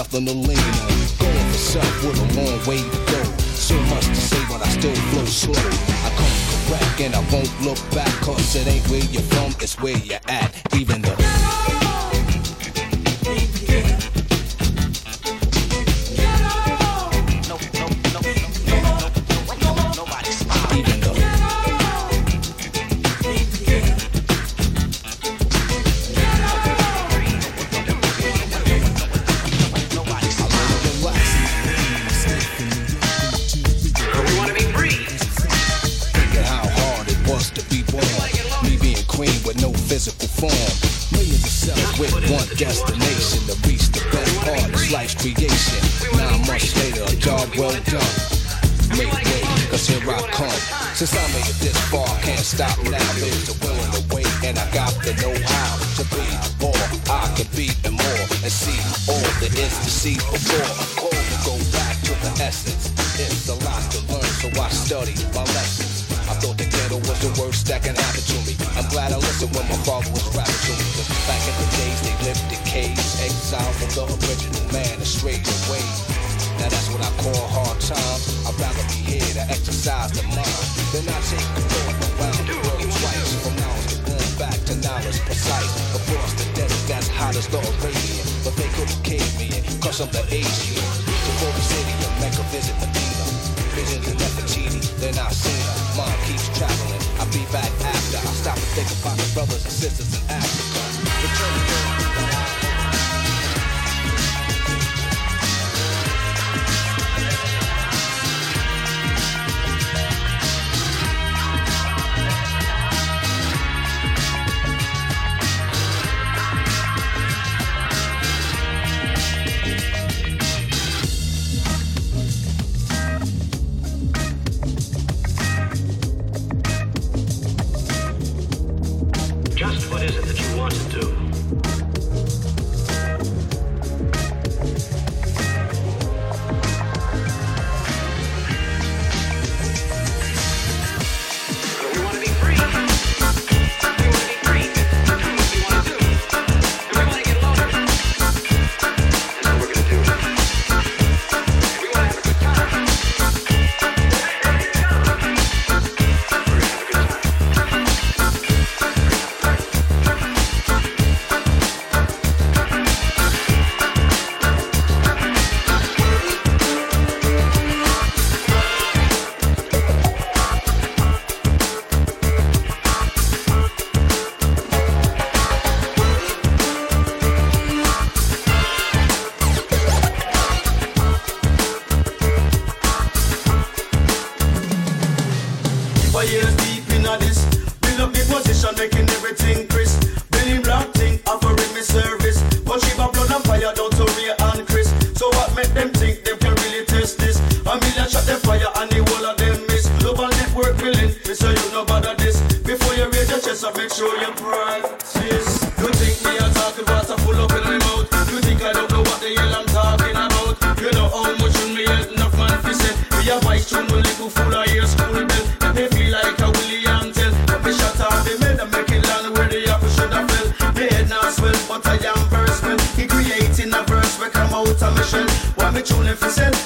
nothing to lean on. Going for self with a long way to go. So much to say, but I still flow slow. I come correct and I won't look back, cause it ain't where you're from, it's where you're at. Even though. destination to reach the best part is life's creation. Nine months later, a job well done. Why What me truly fi say?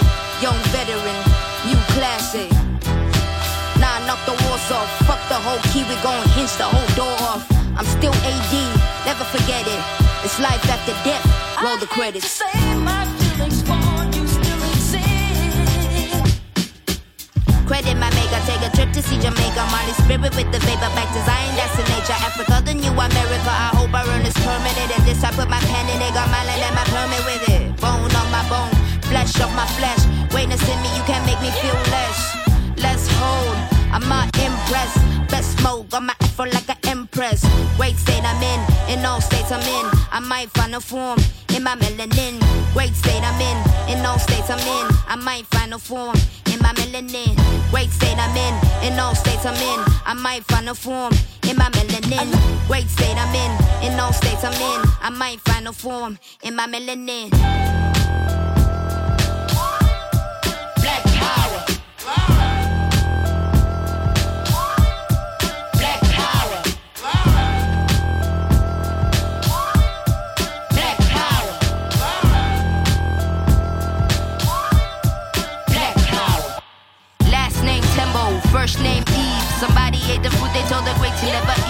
Fantastic. Young veteran, new classic. Nah, knock the walls off. Fuck the whole key, we gon' hinge the whole door off. I'm still AD, never forget it. It's life after death. Roll the credits. Say my feelings bone, you still exist. Credit my maker, take a trip to see Jamaica. Molly spirit with the vapor back to Zion, that's the nature. Africa, the new America. I hope I earn this permanent. And this I put my pen in it, got my land and my permit with it. Bone on my bone, flesh of my flesh. Greatness in me, you can't make me feel less. Let's hold, I'm not impressed. Best smoke, got my afro like an empress. Great state I'm in, in all states I'm in. I might find a form in my melanin. Great state I'm in, in all states I'm in. I might find a form in my melanin. Great state I'm in, in all states I'm in. I might find a form in my melanin. Great state I'm in, in all states I'm in. I might find a form in my melanin. Somebody ate the food they told the great to never eat.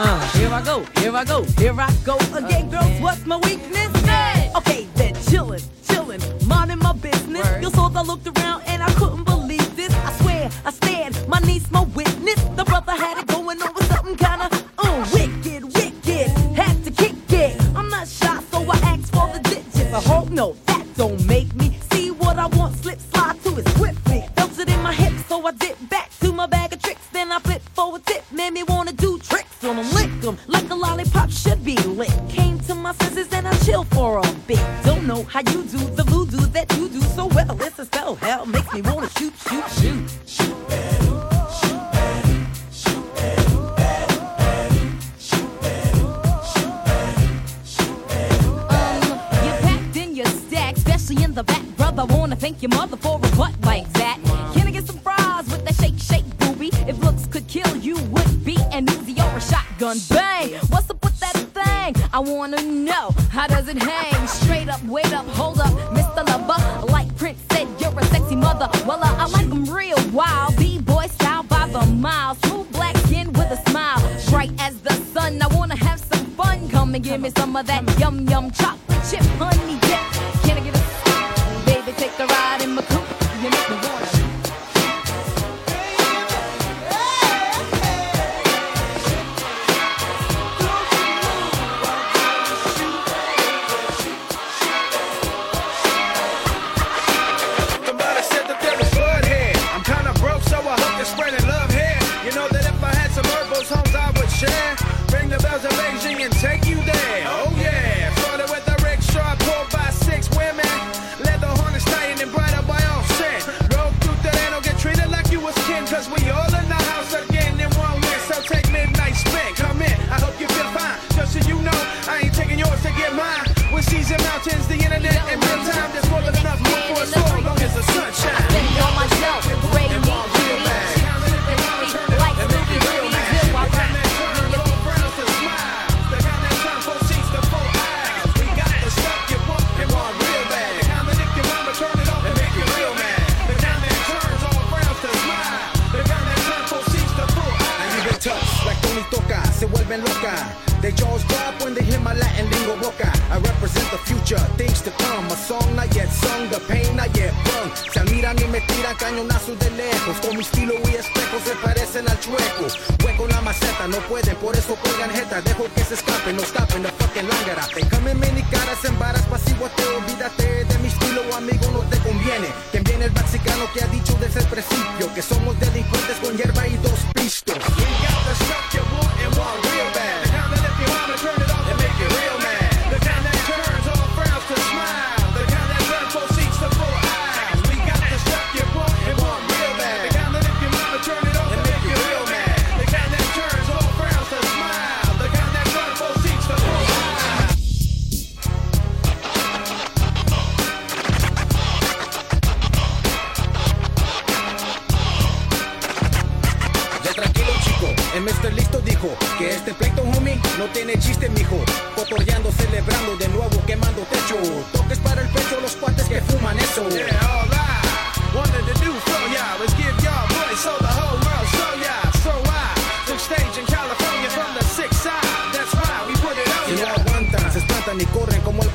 Uh, here I go, here I go, here I go again, girls. What's my weakness? Okay, then chillin', chillin', minding my business. You saw I looked around and I couldn't believe this. I swear, I stand, my niece, my witness. The brother had it going on with something kinda uh, wicked, wicked. Had to kick it. I'm not shy, so I asked for the digits. I hope no, that don't make me see what I want. Slip slide to it swiftly. Felt it in my hips, so I dip back to my bag of tricks. Then I flip for a tip, made me wanna bit. Don't know how you do How does it hang? Straight up, wait up, hold up, Mr. Lover. Like Prince said, you're a sexy mother. Well, uh, I like them real wild. B-boy style by the mile. Smooth black skin with a smile. Bright as the sun. I wanna have some fun. Come and give me some of that yum yum chop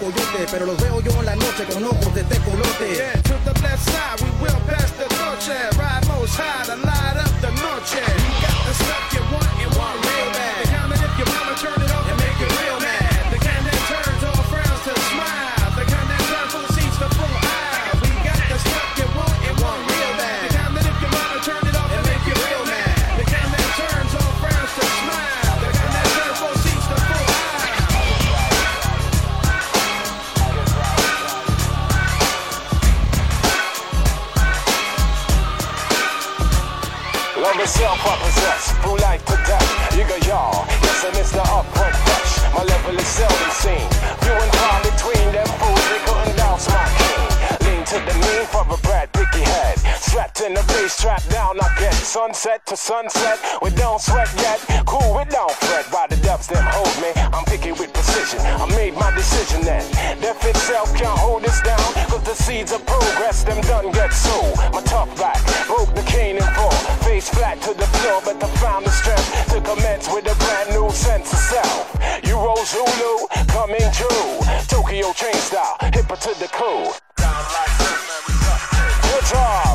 coyote, pero los veo yo en la noche con ojos de tecolote. Yeah, to the left side, we will pass the torch. Ride most high to light up the noche. We got the stuff you want and want real bad. self I possess, blue light to death. You got y'all, yes, and it's the upward rush. My level is seldom seen. You and far between them fools, they couldn't douse my king. Lean to the mean for a Brad Picky head. Strapped in the face, strapped down, I get sunset to sunset. We don't sweat yet, cool, we don't fret. By the depths them hold me, I'm picking with precision. I made my decision then. Death itself can't hold us down, cause the seeds of progress, them done get so. My tough back broke the cane in four face flat to the floor, but I found the strength to commence with a brand new sense of self. You roll Zulu, coming true. Tokyo train style, hip to the cool. Good job.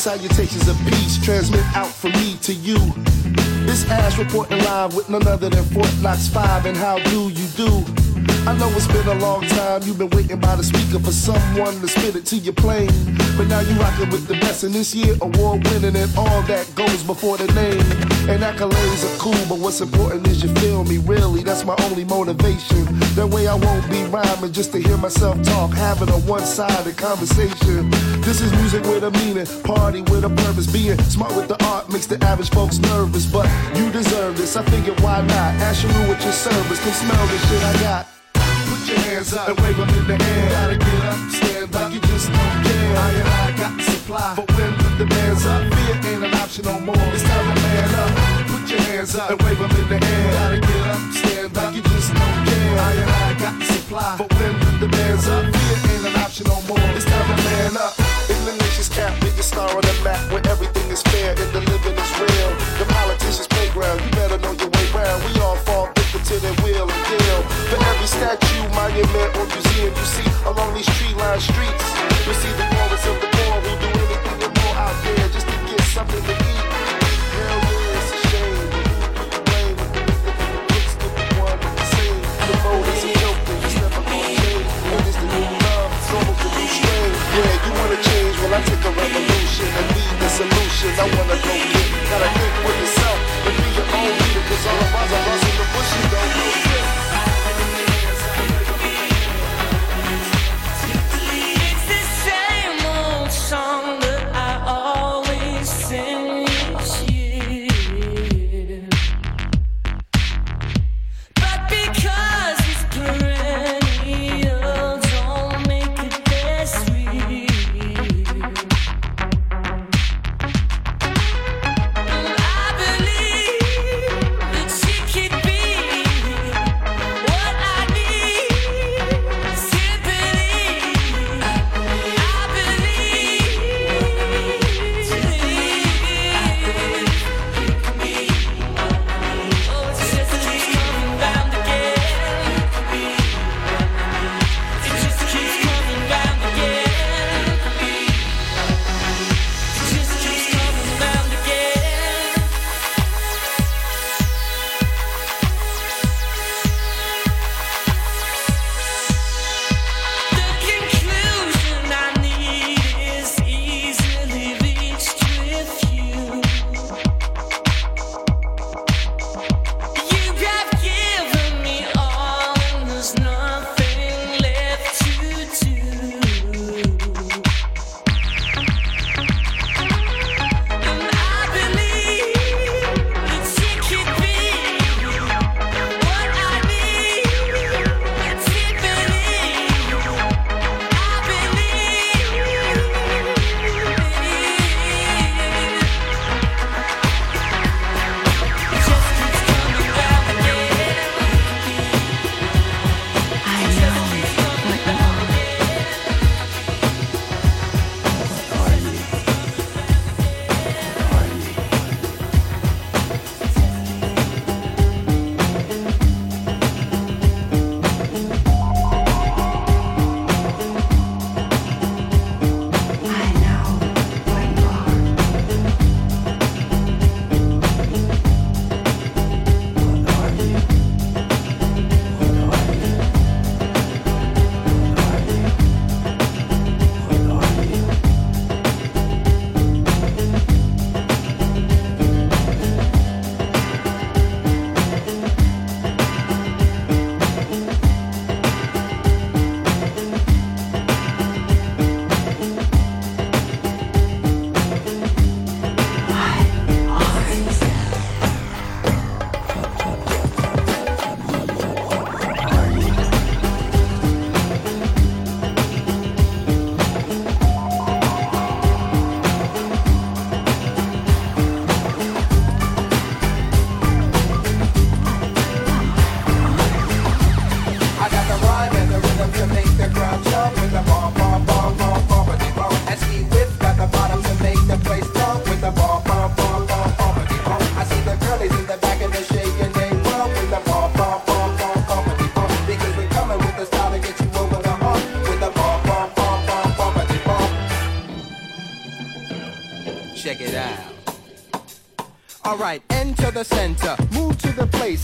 Salutations of peace transmit out from me to you. This ass reporting live with none other than Fort Knox 5 and how do you do? I know it's been a long time, you've been waiting by the speaker for someone to spit it to your plane. But now you rockin' with the best, and this year award winning and all that goes before the name. And accolades are cool, but what's important is you feel me, really, that's my only motivation. That way I won't be rhyming just to hear myself talk, having a one-sided conversation. This is music with a meaning, party with a purpose. Being smart with the art makes the average folks nervous, but you deserve this. I figured why not? Ask you with your service, can smell the shit I got. Put your hands up and wave them in the air. Gotta get up, stand up, you just don't care. I and I got the supply, but when the band's up, fear ain't an option no more. It's time to man up. Put your hands up and wave them in the air. Gotta get up, stand up, you just don't care. I and I got the supply, but when the band's up, fear ain't an option no more. It's time to man up. In the nation's cap, biggest star on the map, where everything is fair and the living is real. The politicians' playground, you better know your way round. We all fall victim to their will and deal. For every statue, monument, or museum you see along these tree-lined streets, you'll see the take a revolution and lead the solution. I wanna go get, gotta think for yourself and be your own leader. Cause all of us are lost in the bush,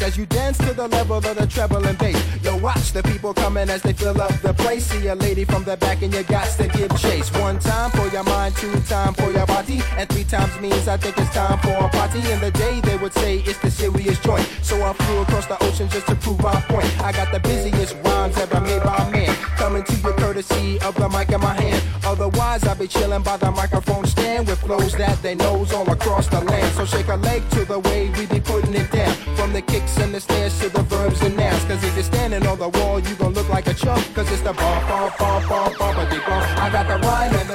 as you dance to the level of the treble and bass. Yo, watch the people coming as they fill up the place. See a lady from the back and you got to give chase. One time for your mind, two time for your body, and three times means I think it's time for a party. In the day they would say it's the serious joint. So I flew across the ocean just to prove my point. I got the busiest rhymes ever made by man. Coming to you courtesy of the mic in my hand. Otherwise I'd be chilling by the microphone stand with flows that they knows all across the land. So shake a leg to the way we the kicks and the stairs to the verbs and nouns. Cause if you're standing on the wall, you gon' look like a chump. Cause it's the ball ball ball ball ball ball ball I got the rhyme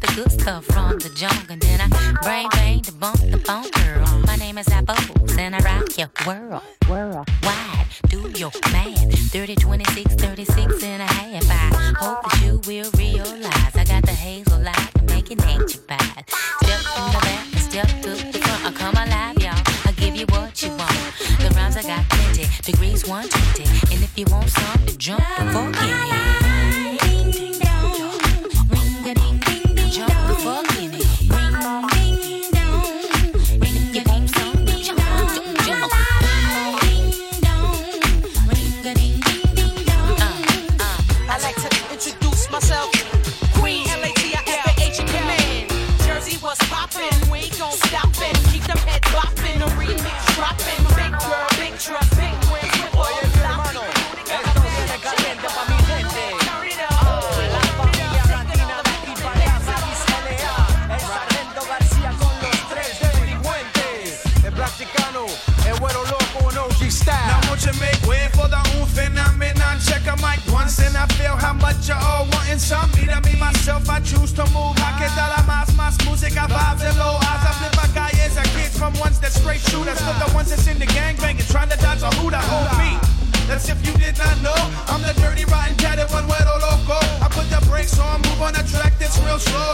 the good stuff from the jungle. and then I brain bang the bump the bone girl. My name is Apple, and I rock your world, world wide. Do your math, 30, 26, 36 and a half. I hope that you will realize I got the hazel light to make it nature bad. Step to the back, step to the front. I come alive, y'all. I give you what you want. The rhymes I got plenty, degrees 120, and if you want some, jump before getting. I know I'm the dirty, rotten, tatted one, huero loco. I put the brakes on, move on a track that's real slow.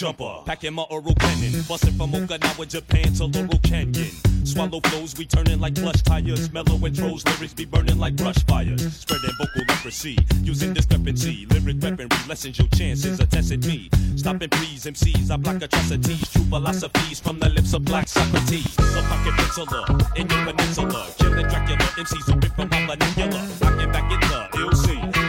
jumper. Packing my oral Cannon. Busting from Okinawa, Japan to Laurel Canyon. Swallow flows, we turning like plush tires. Mellow intros, lyrics be burning like brush fires. Spreading vocal leprosy, using discrepancy. Lyric weaponry lessens your chances of testing me. Stopping please, MCs, I block atrocities. True philosophies from the lips of black Socrates. A pocket penciler in your peninsula. Killing Dracula, MCs are ripped from my i Rocking back in the LC.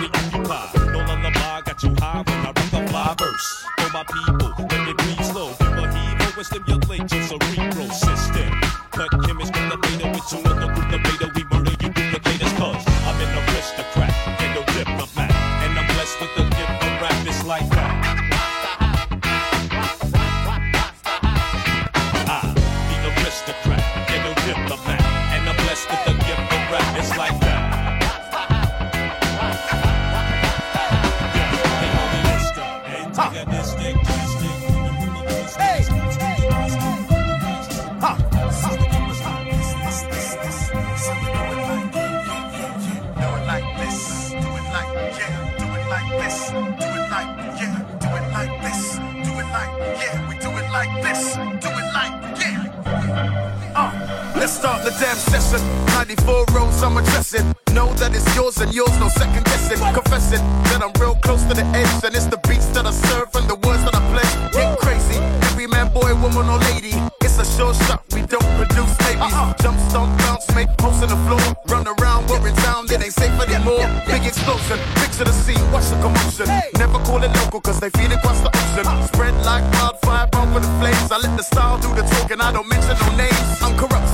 94 rows I'm addressing. Know that it's yours and yours, no second guessing. Confessing that I'm real close to the edge, and it's the beats that I serve and the words that I pledge. Get crazy, every man, boy, woman, or lady. It's a sure shot, we don't produce babies. Uh-huh. Jump, stomp, bounce, make holes in the floor. Run around, we're in town, it ain't safe anymore. Big explosion, picture the scene, watch the commotion. Never call it local, cause they feed across the ocean. Uh-huh. Spread like wildfire, bomb with the flames. I let the style do the talking, I don't mention no names. I'm corrupt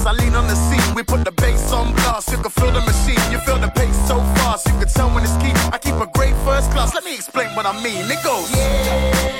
as I lean on the seat. We put the bass on blast. You can feel the machine. You feel the pace so fast. You can tell when it's key. I keep a great first class. Let me explain what I mean. It goes. Yeah.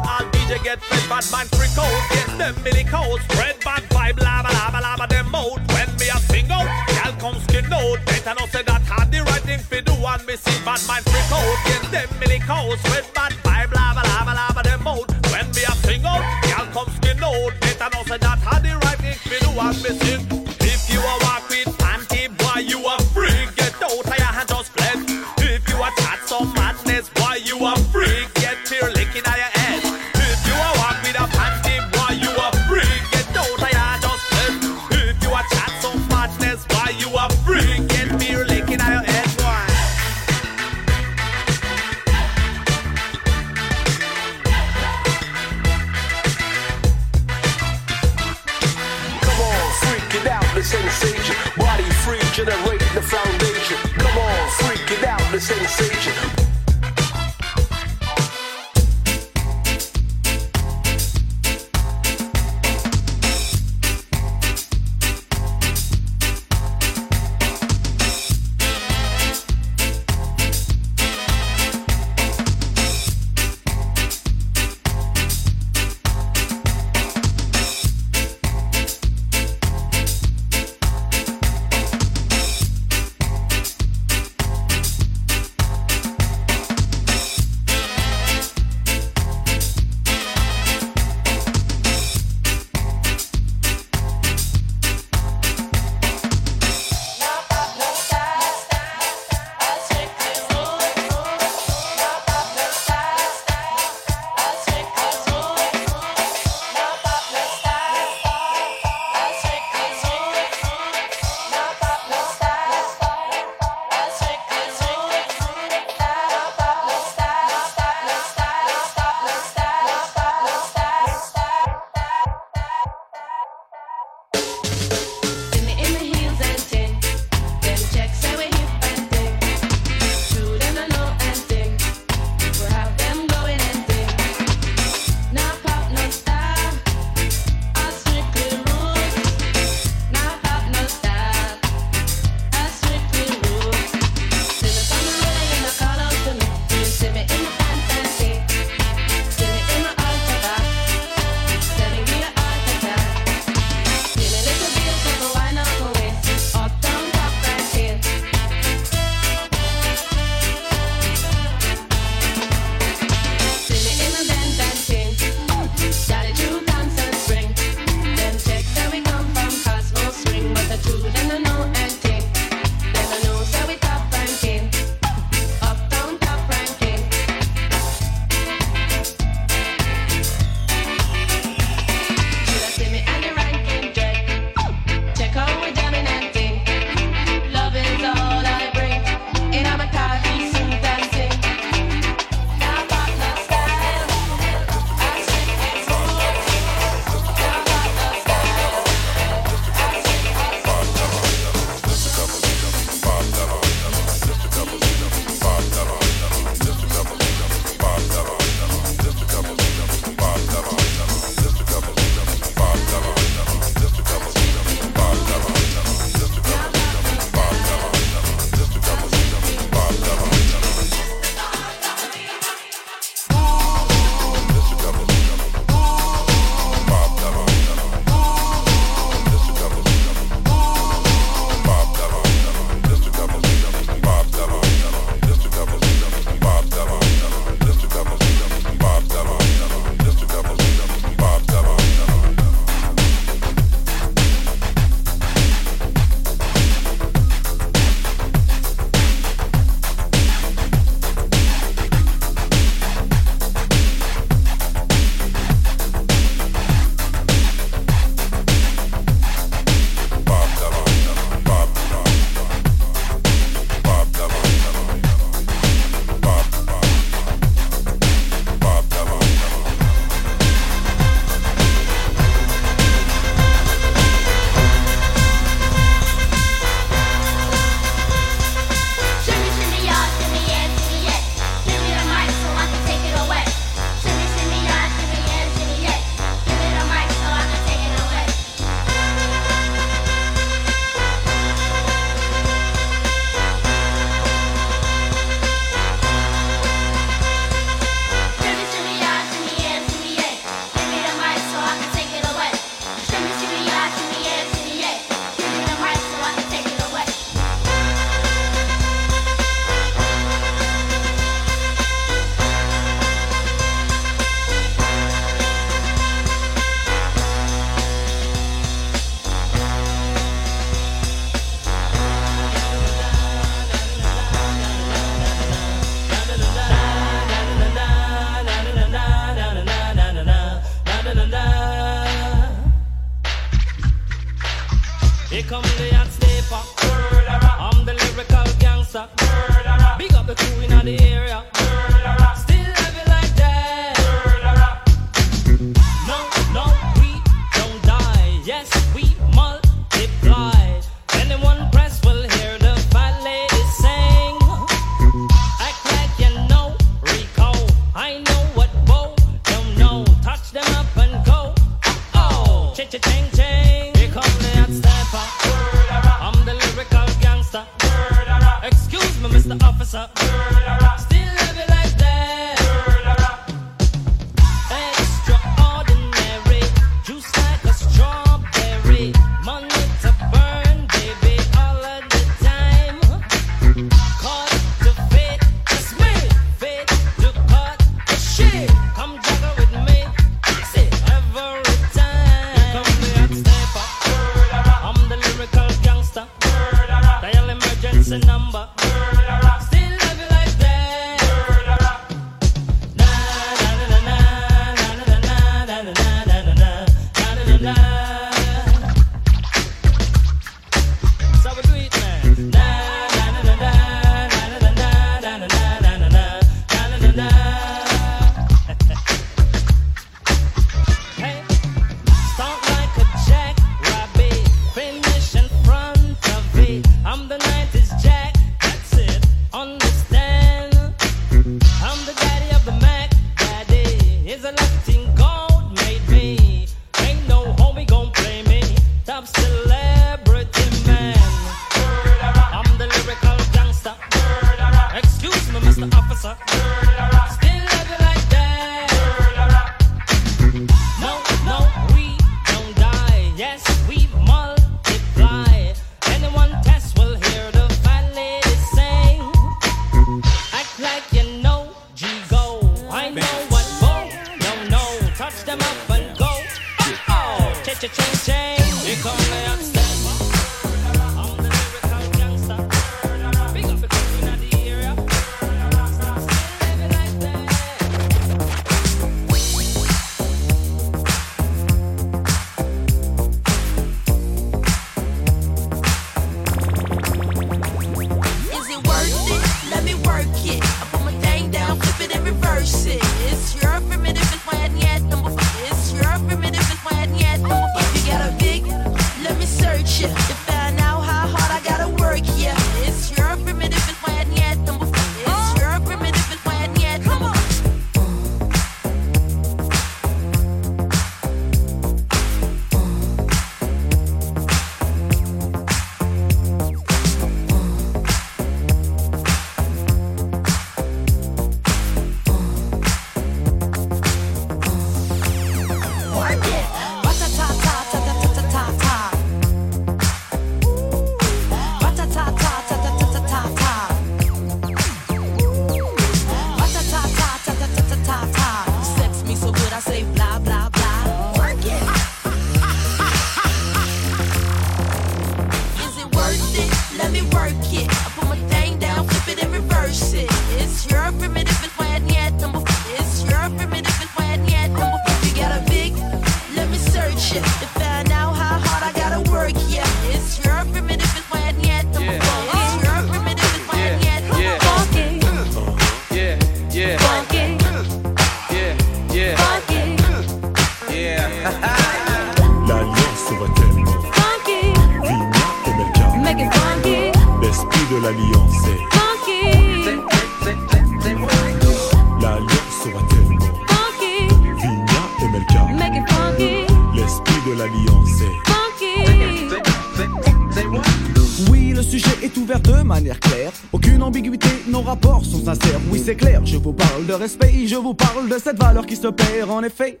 en effet.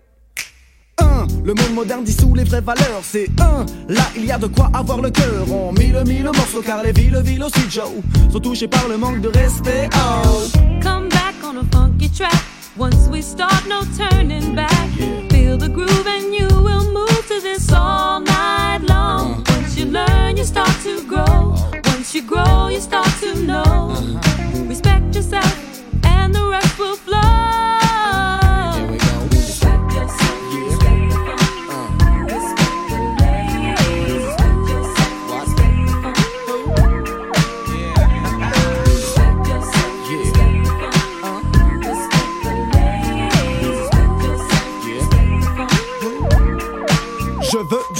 1. Le monde moderne dissout les vraies valeurs, c'est 1. Là, il y a de quoi avoir le cœur. On mille, mille morceaux car les villes, villes aussi, Joe, sont touchées par le manque de respect. Oh. Come back on a funky track. Once we start, no turn.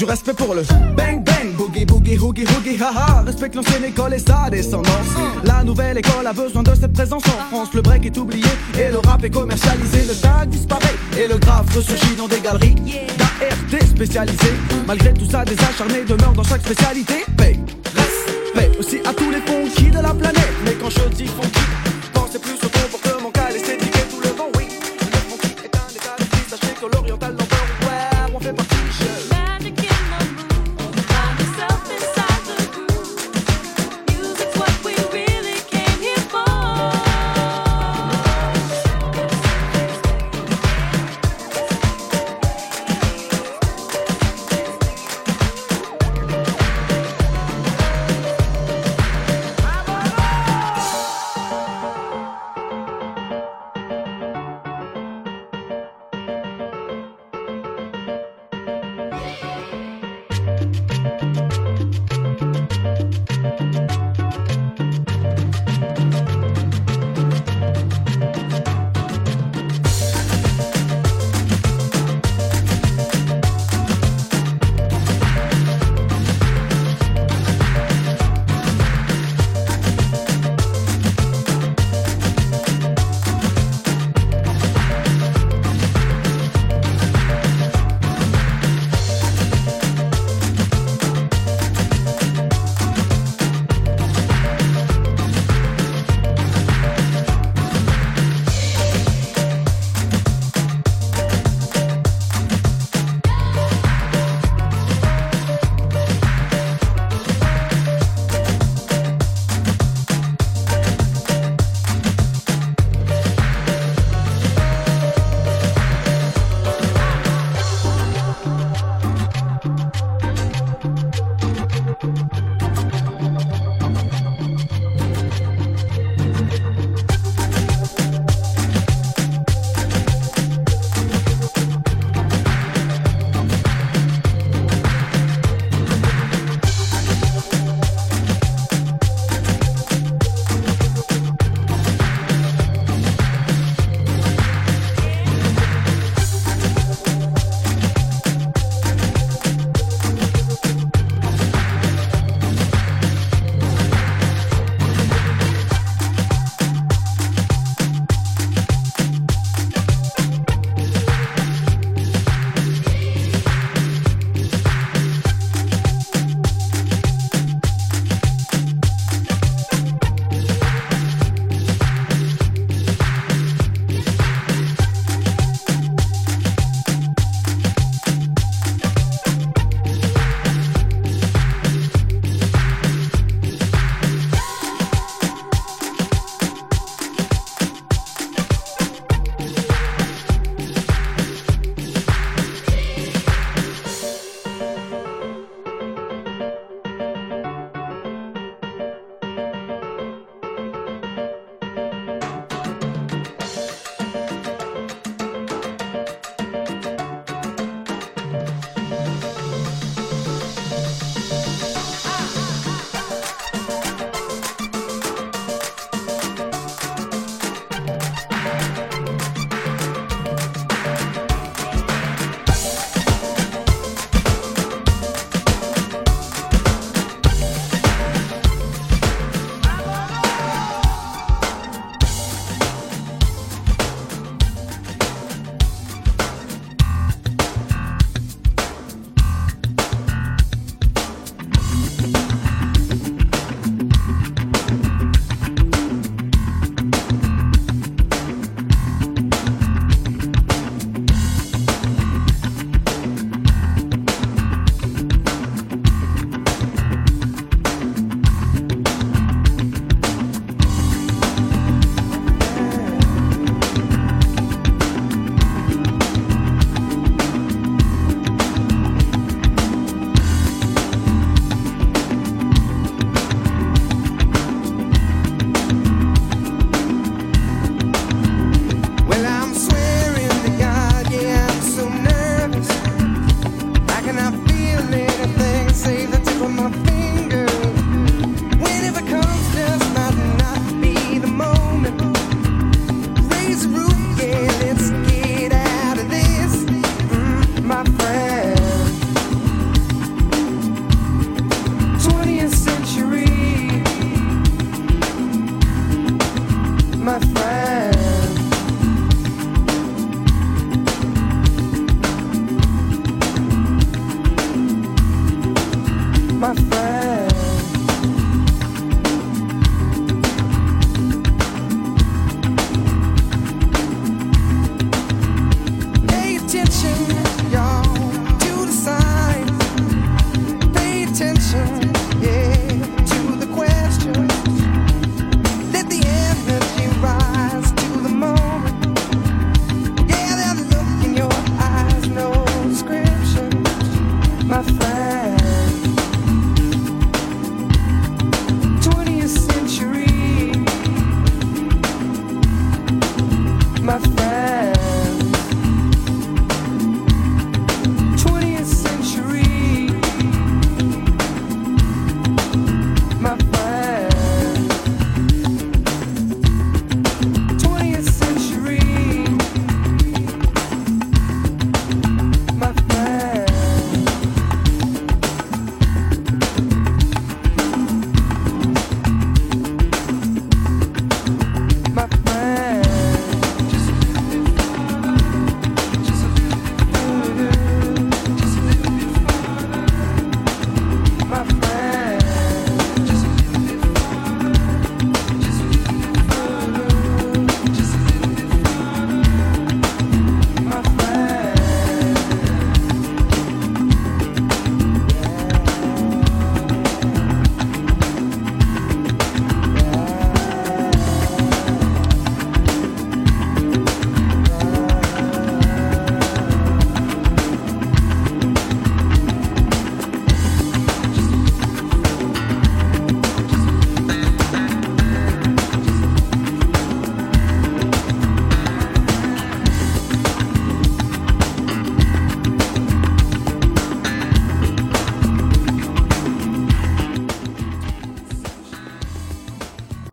Du respect pour le bang bang, boogie boogie hoogie hoogie haha. Respecte l'ancienne école et sa descendance. La nouvelle école a besoin de cette présence en France. Le break est oublié et le rap est commercialisé. Le tag disparaît et le graphe ressurgit dans des galeries d'ART spécialisées. Malgré tout ça, des acharnés demeurent dans chaque spécialité. Paix, respect aussi à tous les funky de la planète. Mais quand je dis funky, pensez plus au comportement